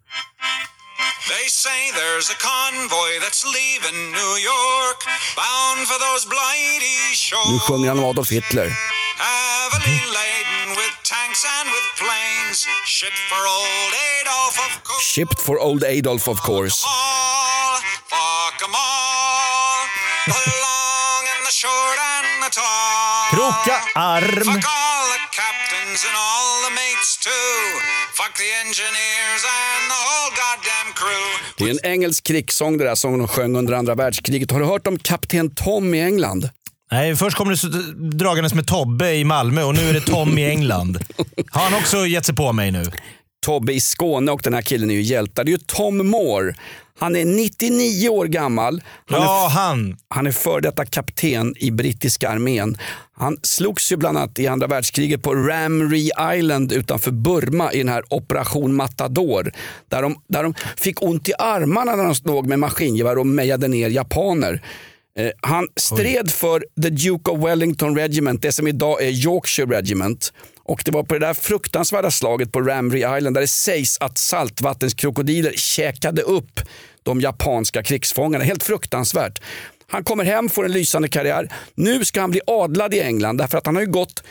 Speaker 3: They say there's a convoy that's leaving New York, bound for those blighty shores.
Speaker 1: Nu sjunger han om Adolf Hitler.
Speaker 3: Heavily laden with tanks and with planes, shipped for old Adolf of course.
Speaker 1: Shipped for old Adolf of course.
Speaker 3: All, fuck 'em all, the long and
Speaker 2: Kroka arm.
Speaker 3: Fuck all the captains and all the mates too. Fuck the engineers and the whole goddamn crew.
Speaker 1: Det är en engelsk krigssång det där som de sjöng under andra världskriget. Har du hört om Kapten Tom i England?
Speaker 2: Nej, först kom det dragandes med Tobbe i Malmö och nu är det Tom i England. Har han också gett sig på mig nu?
Speaker 1: Tobbe i Skåne och den här killen är ju hjältar. Det är ju Tom Moore. Han är 99 år gammal. Han
Speaker 2: Ja,
Speaker 1: är,
Speaker 2: han.
Speaker 1: han är före detta kapten i brittiska armén. Han slogs ju bland annat i andra världskriget på Ramree Island utanför Burma i den här Operation Matador. Där de, där de fick ont i armarna när de stod med maskingevär och mejade ner japaner. Eh, han stred för The Duke of Wellington Regiment, det som idag är Yorkshire Regiment. Och det var på det där fruktansvärda slaget på Ramry Island där det sägs att saltvattenskrokodiler käkade upp de japanska krigsfångarna. Helt fruktansvärt. Han kommer hem, får en lysande karriär. Nu ska han bli adlad i England därför att han har ju gått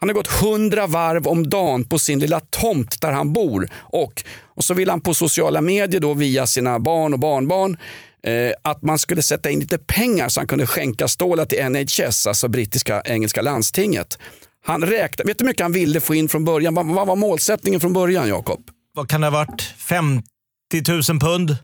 Speaker 1: han har gått 100 varv om dagen på sin lilla tomt där han bor. Och, och så vill han på sociala medier då via sina barn och barnbarn eh, att man skulle sätta in lite pengar så han kunde skänka stålar till NHS, alltså brittiska engelska landstinget. Han räknade, vet du hur mycket han ville få in från början? Vad, vad var målsättningen från början, Jakob?
Speaker 2: Vad kan det ha varit? 50 000 pund?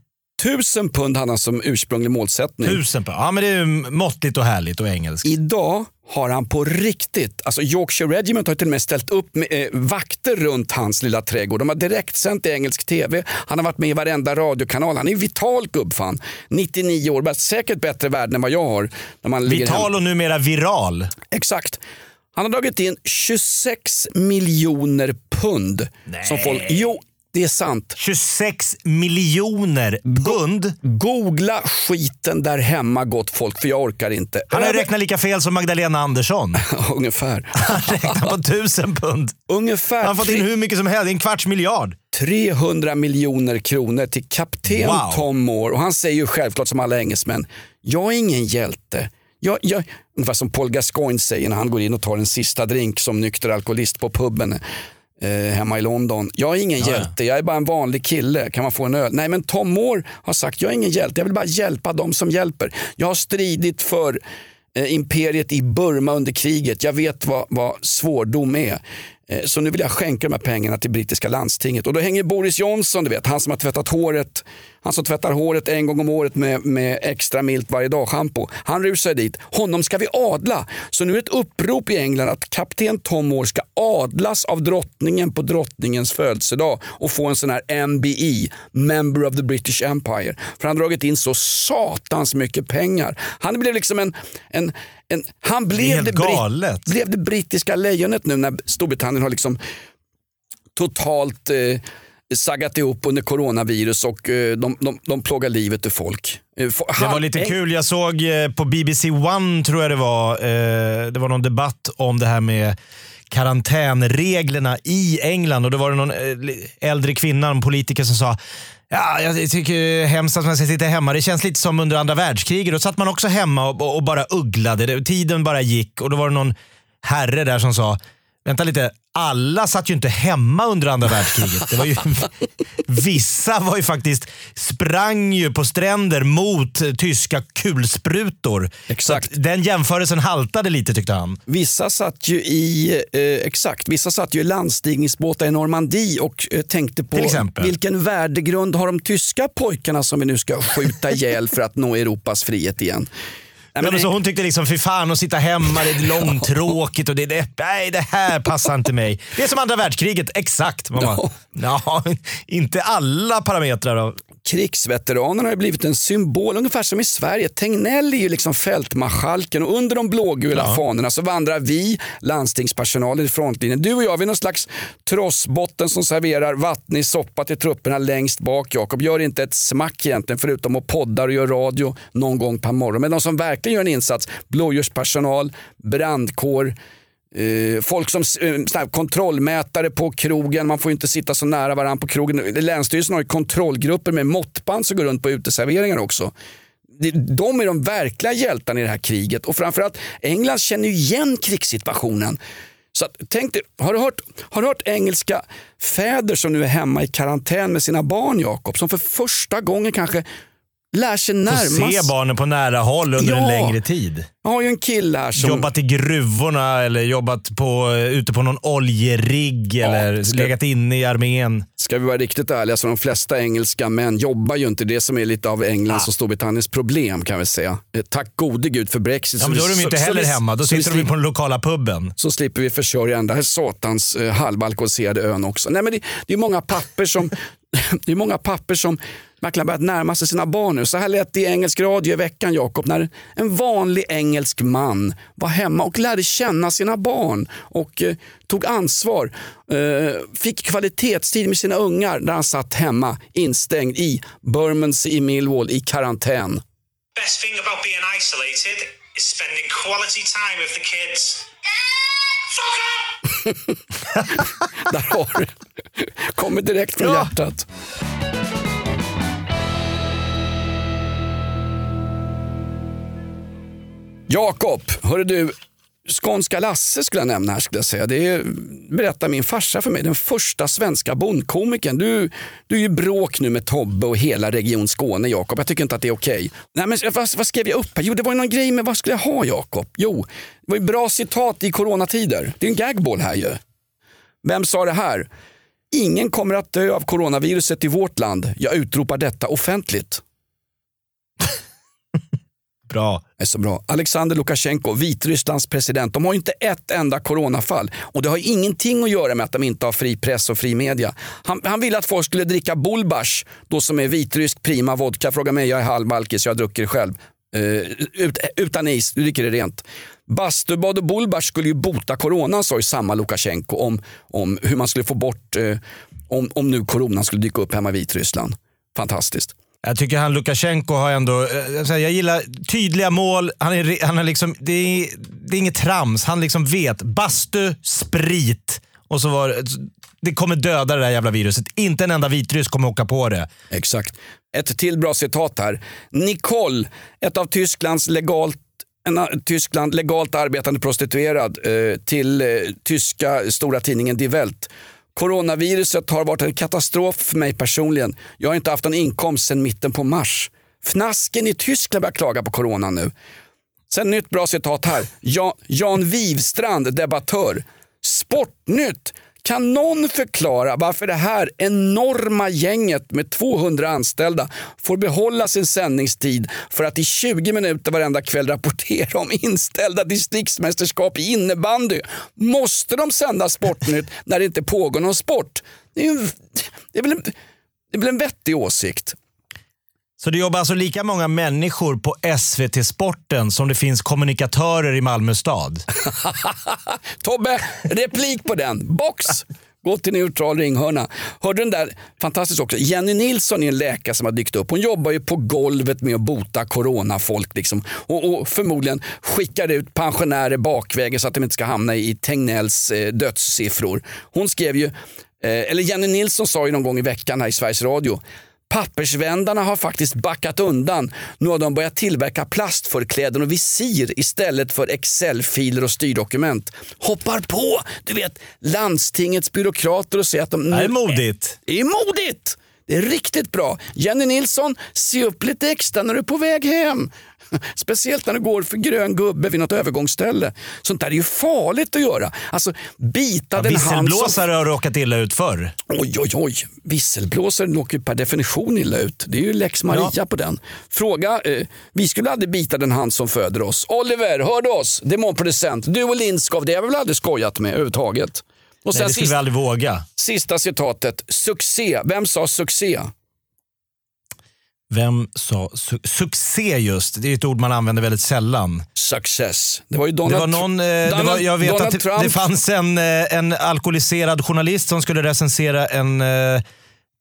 Speaker 1: Tusen pund hade han som ursprunglig målsättning.
Speaker 2: Tusen pund. Ja, men det är ju måttligt och härligt och engelskt.
Speaker 1: Idag har han på riktigt, alltså Yorkshire Regiment har till och med ställt upp med, eh, vakter runt hans lilla trädgård. De har direktsänt i engelsk tv. Han har varit med i varenda radiokanal. Han är en vital gubbfan. 99 år, säkert bättre värden än vad jag har. När man
Speaker 2: Vital och numera viral.
Speaker 1: Exakt. Han har dragit in 26 miljoner pund. Som folk, jo, det är sant.
Speaker 2: 26 miljoner pund?
Speaker 1: Googla skiten där hemma gott folk, för jag orkar inte.
Speaker 2: Han har räknat lika fel som Magdalena Andersson.
Speaker 1: Ungefär.
Speaker 2: Han räknar på tusen pund.
Speaker 1: Ungefär.
Speaker 2: Han har fått in hur mycket som helst, en kvarts miljard.
Speaker 1: 300 miljoner kronor till kapten
Speaker 2: Wow.
Speaker 1: Tom Moore. Och han säger ju självklart som alla engelsmän, jag är ingen hjälte. Jag, jag, ungefär som Paul Gascoigne säger när han går in och tar en sista drink som nykter alkoholist på puben eh, hemma i London. Jag är ingen
Speaker 2: Ja,
Speaker 1: hjälte, jag är bara en vanlig kille. Kan man få en öl? Nej men Tom Moore har sagt, jag är ingen hjälte, jag vill bara hjälpa de som hjälper. Jag har stridit för eh, imperiet i Burma under kriget. Jag vet vad, vad svårdom är. Eh, så nu vill jag skänka de här pengarna till brittiska landstinget. Och då hänger Boris Johnson, du vet, han som har tvättat håret, han som tvättar håret en gång om året med, med extra milt varje dag schampo. Han rusar dit. Honom ska vi adla. Så nu är det ett upprop i England att kapten Tom Moore ska adlas av drottningen på drottningens födelsedag och få en sån här MBE, Member of the British Empire. För han har dragit in så satans mycket pengar. Han blev liksom en, en, en han blev det,
Speaker 2: galet.
Speaker 1: blev det brittiska lejonet nu när Storbritannien har liksom totalt eh, saggat ihop under coronavirus och eh, de, de, de plågar livet ur folk. Eh,
Speaker 2: Det var lite kul. Jag såg eh, på BBC One, tror jag det var, eh, det var någon debatt om det här med karantänreglerna i England och då var det någon eh, äldre kvinna, en politiker som sa Ja, jag tycker det är hemskt att man ska sitta hemma. Det känns lite som under andra världskriget. Då satt man också hemma och, och bara ugglade. Tiden bara gick och då var det någon herre där som sa Vänta lite, alla satt ju inte hemma under andra världskriget. Det var ju, vissa var ju faktiskt, sprang ju på stränder mot tyska kulsprutor.
Speaker 1: Exakt.
Speaker 2: Den jämförelsen haltade lite tyckte han.
Speaker 1: Vissa satt ju i eh, exakt, vissa satt ju i landstigningsbåtar i Normandie och eh, tänkte på vilken värdegrund har de tyska pojkarna som vi nu ska skjuta ihjäl för att nå Europas frihet igen. Nej,
Speaker 2: men så hon tyckte liksom, fy fan att sitta hemma, det är långtråkigt och det, det, nej, det här passar inte mig. Det är som andra världskriget, exakt. Man bara, ja, inte alla parametrar. Då.
Speaker 1: Krigsveteranerna har blivit en symbol, ungefär som i Sverige. Tegnell är ju liksom fältmarskalken och under de blågula
Speaker 2: Ja.
Speaker 1: fanorna så vandrar vi, landstingspersonalen i frontlinjen. Du och jag, vi är någon slags trossbotten som serverar vattnig soppa till trupperna längst bak. Jakob gör inte ett smack egentligen förutom att poddar och gör radio någon gång per morgon. Men de som verkligen gör en insats, blåljuspersonal, brandkår, Eh, folk som eh, här kontrollmätare på krogen, man får ju inte sitta så nära varandra på krogen. Länsstyrelsen har ju kontrollgrupper med måttband som går runt på uteserveringar också. De är de verkliga hjältarna i det här kriget och framförallt England känner ju igen krigssituationen. Så att, tänk dig, har, du hört, har du hört engelska fäder som nu är hemma i karantän med sina barn Jakob, som för första gången kanske lär sig
Speaker 2: Få
Speaker 1: närma
Speaker 2: se barnen på nära håll under en
Speaker 1: Ja.
Speaker 2: längre tid.
Speaker 1: Jag har ju en kille här som...
Speaker 2: Jobbat i gruvorna eller jobbat på, ute på någon oljerigg eller
Speaker 1: ska-
Speaker 2: legat inne i armén.
Speaker 1: Ska vi vara riktigt ärliga så de flesta engelska män jobbar ju inte. Det som är lite av Englands
Speaker 2: Ah.
Speaker 1: och Storbritanniens problem kan vi säga. Eh, Tack gode gud för Brexit.
Speaker 2: Ja,
Speaker 1: så
Speaker 2: men då är de ju inte
Speaker 1: så- så
Speaker 2: heller
Speaker 1: vi-
Speaker 2: hemma. Då
Speaker 1: så vi
Speaker 2: sitter de
Speaker 1: slipper-
Speaker 2: på den lokala puben.
Speaker 1: så slipper vi försörja den där satans eh, halvalkoholiserade ön också. Nej, men det, det är många papper som det är många papper som verkligen börjat närma sig sina barn nu. Så här lät det i engelsk radio i veckan Jakob när en vanlig engelsk man var hemma och lärde känna sina barn och eh, tog ansvar. Eh, fick kvalitetstid med sina ungar där han satt hemma instängd i Bermondsey i Millwall i karantän.
Speaker 6: Best thing about being isolated is spending quality time with the kids.
Speaker 1: Där har du. Kommer direkt från hjärtat. Jakob, hörru du. Skånska Lasse skulle jag nämna här. Skulle jag säga. Det är, berättar min farsa för mig. Den första svenska bondkomikern. Du, du är ju bråk nu med Tobbe och hela Region Skåne Jakob. Jag tycker inte att det är okej. Nej, men vad, vad skrev jag upp här? Jo, det var ju någon grej med vad skulle jag ha Jakob? Jo, det var ju bra citat i coronatider. Det är en gagball här ju. Vem sa det här? Ingen kommer att dö av coronaviruset i vårt land. Jag utropar detta offentligt.
Speaker 2: Bra.
Speaker 1: Det är så bra. Alexander Lukasjenko, Vitrysslands president, de har ju inte ett enda coronafall. Och det har ingenting att göra med att de inte har fri press och fri media. Han, han ville att folk skulle dricka bulbash, då som är vitrysk prima vodka. Fråga mig, jag är halvbalkis, jag dricker det själv. Uh, ut, utan is, du dricker det rent. Bastubad och bulbash skulle ju bota coronan sa ju samma Lukasjenko om, om hur man skulle få bort, uh, om, om nu coronan skulle dyka upp hemma i Vitryssland. Fantastiskt.
Speaker 2: Jag tycker han Lukasjenko har ändå, eh, jag gillar tydliga mål. Han är, han är liksom, det, är, det är inget trams. Han liksom vet. Bastu, sprit och så var det, det kommer döda det där jävla viruset. Inte en enda vitryss kommer åka på det.
Speaker 1: Exakt. Ett till bra citat här. Nicole, ett av Tysklands legalt en av Tyskland legalt arbetande prostituerad eh, till eh, tyska stora tidningen Die Welt. Coronaviruset har varit en katastrof för mig personligen. Jag har inte haft någon inkomst sedan mitten på mars. Fnasken i Tyskland börjar klaga på corona nu. Sen nytt bra citat här. Jan, Jan debattör. Sportnytt. Kan någon förklara varför det här enorma gänget med 200 anställda får behålla sin sändningstid för att i 20 minuter varenda kväll rapportera om inställda distriktsmästerskap i innebandy? Måste de sända Sportnytt när det inte pågår någon sport? Det är, en, det är, väl, en, det är väl en vettig åsikt.
Speaker 2: Så det jobbar alltså lika många människor på SVT Sporten som det finns kommunikatörer i Malmö stad?
Speaker 1: Tobbe, replik på den. Box! Gå till neutral ringhörna. Hörde den där, fantastiskt också, Jenny Nilsson är en läkare som har dykt upp. Hon jobbar ju på golvet med att bota coronafolk liksom. och, och förmodligen skickar ut pensionärer bakvägen så att de inte ska hamna i Tegnells eh, dödssiffror. Hon skrev ju, eh, eller Jenny Nilsson sa ju någon gång i veckan här i Sveriges Radio Pappersvändarna har faktiskt backat undan. Nu har de börjat tillverka plastförkläden och visir istället för Excel-filer och styrdokument. Hoppar på, du vet, landstingets byråkrater och säger att de...
Speaker 2: Det är modigt.
Speaker 1: Det är modigt! Det är riktigt bra. Jenny Nilsson, se upp lite extra när du är på väg hem. Speciellt när du går för grön gubbe vid något övergångsställe. Sånt där är ju farligt att göra. Alltså, bita
Speaker 2: ja,
Speaker 1: den hand som...
Speaker 2: Har råkat illa ut förr.
Speaker 1: Oj, oj, oj. Visselblåsare åker ju per definition illa ut. Det är ju lex Maria ja. på den. Fråga, eh, vi skulle aldrig bita den hand som föder oss. Oliver, hör du oss? Demonproducent. Du och Lindskov, det har vi väl aldrig skojat med överhuvudtaget?
Speaker 2: Och sen Nej, det skulle sista, vi aldrig våga.
Speaker 1: Sista citatet. Succé. Vem sa succé?
Speaker 2: Vem sa su succé just? Det är ett ord man använder väldigt sällan.
Speaker 1: Success. Det var ju Donald,
Speaker 2: det var någon, eh, det var, Jag vet Donald att Trump. det fanns en, eh, en alkoholiserad journalist som skulle recensera en eh,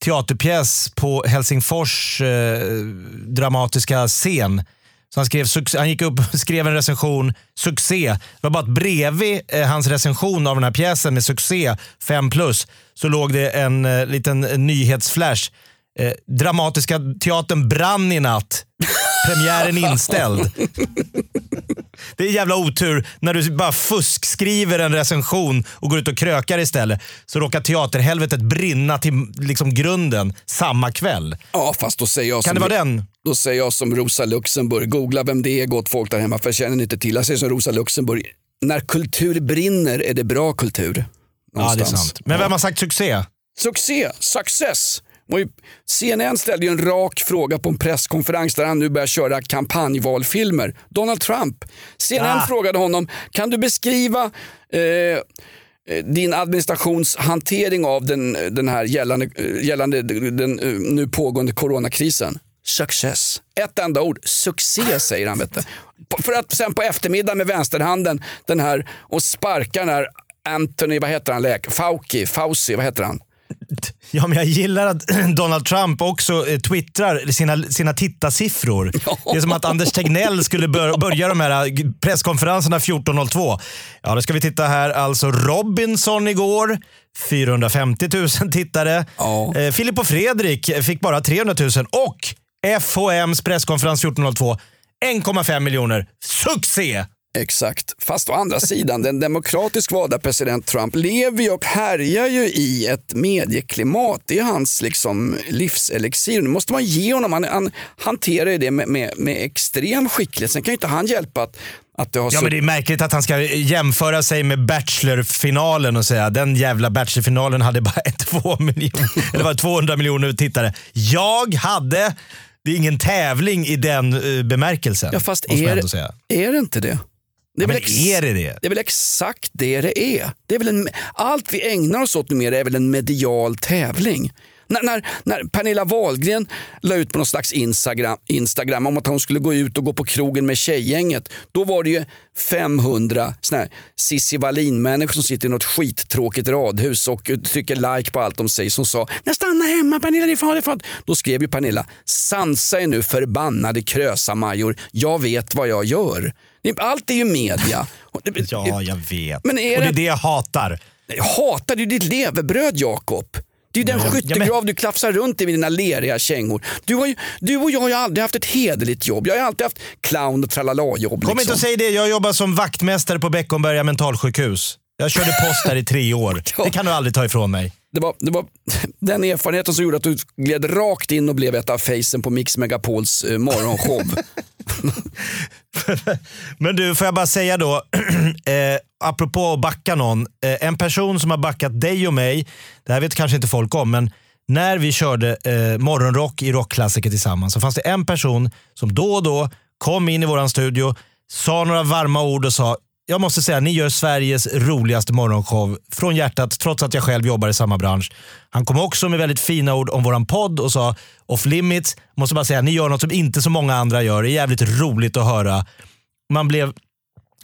Speaker 2: teaterpjäs på Helsingfors eh, dramatiska scen. Så han, skrev, han gick upp och skrev en recension, succé. Det var bara att bredvid eh, hans recension av den här pjäsen med succé 5 plus så låg det en eh, liten nyhetsflash. Eh, Dramatiska teatern brann i natt. Premiären inställd. Det är jävla otur när du bara fuskskriver en recension och går ut och krökar istället. Så råkar teaterhelvetet brinna till liksom grunden samma kväll.
Speaker 1: Ja, fast då säger jag
Speaker 2: kan
Speaker 1: som,
Speaker 2: det vara den?
Speaker 1: Då säger jag som Rosa Luxemburg. Googla vem det är gott folk där hemma, för jag känner inte till. Jag säger som Rosa Luxemburg. När kultur brinner är det bra kultur.
Speaker 2: Någonstans. Ja, det är sant. Men vem har sagt succé?
Speaker 1: Succé, success. CNN ställde ju en rak fråga på en presskonferens där han nu börjar köra kampanjvalfilmer. Donald Trump. CNN ah. frågade honom, kan du beskriva eh, din administrations hantering av den, den här gällande, gällande den eh, nu pågående coronakrisen? Success. Ett enda ord. Succé säger han. Vet du. För att sen på eftermiddagen med vänsterhanden den här och sparka den här Anthony, vad heter han, läk? Fauci, Fauci, vad heter han?
Speaker 2: Ja, men jag gillar att Donald Trump också eh, twittrar sina, sina tittarsiffror. Det är som att Anders Tegnell skulle bör, börja de här eh, presskonferenserna 14.02. Ja, då ska vi titta här. Alltså Robinson igår, 450 000 tittare. Ja. Eh, Filip och Fredrik fick bara 300 000 och FHMs presskonferens 14.02 1,5 miljoner. Succé!
Speaker 1: Exakt. Fast å andra sidan, den demokratiskt valda president Trump lever ju och härjar ju i ett medieklimat. Det är hans liksom livselixir. Nu måste man ge honom, han, han hanterar ju det med, med, med extrem skicklighet. Sen kan ju inte han hjälpa att
Speaker 2: Ja, men det är märkligt att han ska jämföra sig med Bachelor-finalen och säga den jävla Bachelor-finalen hade bara två miljoner, eller var det 200 miljoner tittare. Jag hade, det är ingen tävling i den uh, bemärkelsen.
Speaker 1: Ja, fast är, är det inte det? Det väl
Speaker 2: men är det det?
Speaker 1: Det är väl exakt det det är. Det är väl en, allt vi ägnar oss åt numera är väl en medial tävling. När, när, när Pernilla Wahlgren la ut på någon slags Instagram, Instagram om att hon skulle gå ut och gå på krogen med tjejgänget. Då var det ju 500 såna här Cissi Wallin-människor som sitter i något skittråkigt radhus och trycker like på allt de säger. Som sa “Jag stannar hemma Pernilla, det är farligt, farligt”. Då skrev ju Pernilla “Sansa er nu förbannade krösa-Major, jag vet vad jag gör”. Allt är ju media.
Speaker 2: Ja, jag vet.
Speaker 1: Men är
Speaker 2: och det är
Speaker 1: det-
Speaker 2: det jag hatar.
Speaker 1: Jag hatar det är ditt levebröd Jakob. Det är ju den
Speaker 2: Ja, ja,
Speaker 1: skyttegrav du klafsar runt i med dina leriga kängor. Du, har ju, du och jag har ju aldrig haft ett hederligt jobb. Jag har alltid haft clown och tralala-jobb.
Speaker 2: Kom inte
Speaker 1: liksom.
Speaker 2: och säg det, jag jobbar som vaktmästare på Beckomberga mentalsjukhus. Jag körde post där i tre år. Det kan du aldrig ta ifrån mig.
Speaker 1: Det var, det var den erfarenheten som gjorde att du gled rakt in och blev ett av facen på Mix Megapols eh, morgonshow.
Speaker 2: Men du, får jag bara säga då, eh, apropå att backa någon. Eh, en person som har backat dig och mig, det här vet kanske inte folk om, men när vi körde eh, morgonrock i rockklassiker tillsammans så fanns det en person som då och då kom in i våran studio, sa några varma ord och sa jag måste säga, ni gör Sveriges roligaste morgonshow från hjärtat, trots att jag själv jobbar i samma bransch. Han kom också med väldigt fina ord om våran podd och sa off limits. Måste bara säga, ni gör något som inte så många andra gör. Det är jävligt roligt att höra. Man blev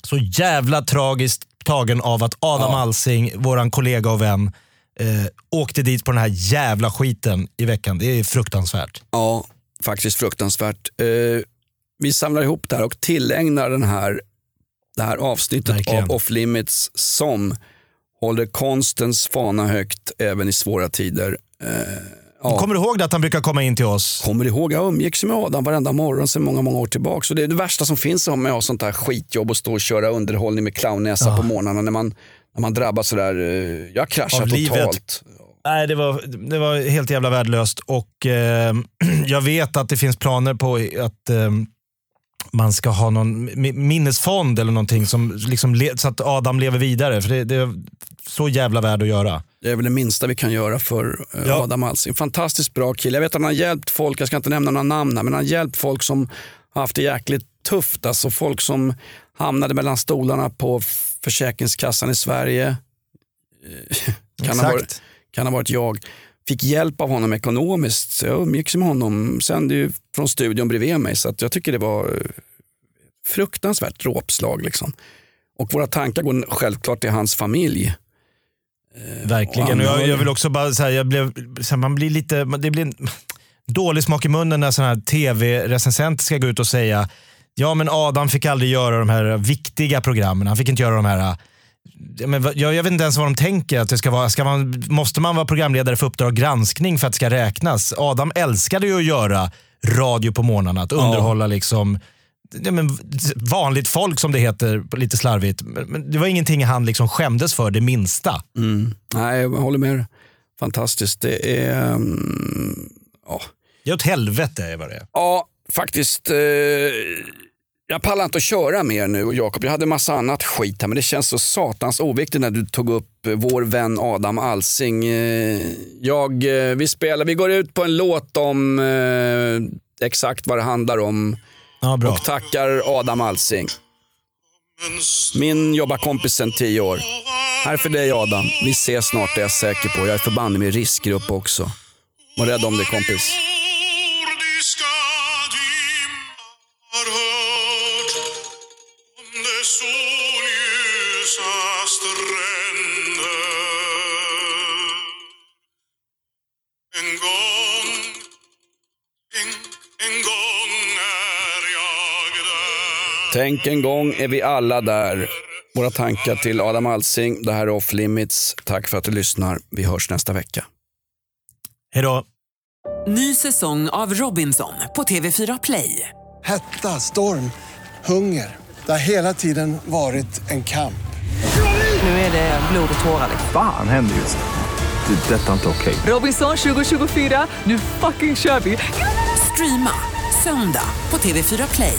Speaker 2: så jävla tragiskt tagen av att Adam Alsing, våran kollega och vän, eh, åkte dit på den här jävla skiten i veckan. Det är fruktansvärt.
Speaker 1: Ja, faktiskt fruktansvärt. Eh, vi samlar ihop det här och tillägnar den här, det här avsnittet
Speaker 2: Verkligen.
Speaker 1: av Off Limits som håller konstens fana högt även i svåra tider. Eh, ja.
Speaker 2: Kommer du ihåg att han brukar komma in till oss?
Speaker 1: Kommer ihåg, jag umgicks med Adam varenda morgon sedan många, många år tillbaka. Så det är det värsta som finns om jag har sånt här skitjobb och stå och köra underhållning med clownnäsa på morgnarna när man, när man drabbas sådär. eh, Jag kraschar totalt.
Speaker 2: Nej, det var, det var helt jävla värdelöst. Och eh, Jag vet att det finns planer på att eh, man ska ha någon mi- minnesfond eller någonting som liksom så att Adam lever vidare. För det, det är så jävla värd att göra.
Speaker 1: Det är väl det minsta vi kan göra för eh,
Speaker 2: Ja.
Speaker 1: Adam Alsing. Fantastiskt bra kille. Jag vet att han har hjälpt folk, jag ska inte nämna några namn här, men han har hjälpt folk som har haft det jäkligt tufft. Alltså folk som hamnade mellan stolarna på Försäkringskassan i Sverige. Eh, Kan ha, varit, kan ha varit jag. Fick hjälp av honom ekonomiskt. Så jag umgicks med honom sen det från studion bredvid mig. Så att jag tycker det var eh, fruktansvärt dråpslag. Liksom. Och våra tankar går självklart till hans familj.
Speaker 2: Verkligen. Och jag, jag vill också bara säga, jag blev, här, man blir lite, det blir en dålig smak i munnen när sådana här tv-recensenter ska gå ut och säga Ja men Adam fick aldrig göra de här viktiga programmen. Han fick inte göra de här men jag, jag vet inte ens vad de tänker. Att det ska vara, ska man, måste man vara programledare för Uppdrag granskning för att det ska räknas? Adam älskade ju att göra radio på morgnarna. Att underhålla liksom, ja, men, vanligt folk som det heter lite slarvigt. Men, det var ingenting han liksom skämdes för det minsta.
Speaker 1: Mm. Nej, jag håller med. Fantastiskt. Det är... mm, ja.
Speaker 2: Det är åt helvete är vad det är.
Speaker 1: ja, faktiskt. Eh, jag pallar inte att köra mer nu, Jakob. Jag hade massa annat skit här, men det känns så satans oviktigt när du tog upp eh, vår vän Adam Alsing. Eh, jag, eh, vi spelar, vi går ut på en låt om eh, exakt vad det handlar om.
Speaker 2: Ja, bra.
Speaker 1: Och tackar Adam Alsing. Min jobbarkompis sedan tio år. Här för dig Adam. Vi ses snart, det är jag säker på. Jag är förbanne med riskgrupp också. Var rädd om dig kompis. Tänk en gång är vi alla där. Våra tankar till Adam Alsing. Det här är Off Limits. Tack för att du lyssnar. Vi hörs nästa vecka.
Speaker 2: Hej då!
Speaker 7: Ny säsong av Robinson på TV4 Play.
Speaker 8: Hetta, storm, hunger. Det har hela tiden varit en kamp.
Speaker 9: Nu är det blod och tårar.
Speaker 10: Fan händer just det. det är detta är inte okej. Okay.
Speaker 7: Robinson 2024, nu fucking kör vi!
Speaker 11: Streama söndag på TV4 Play.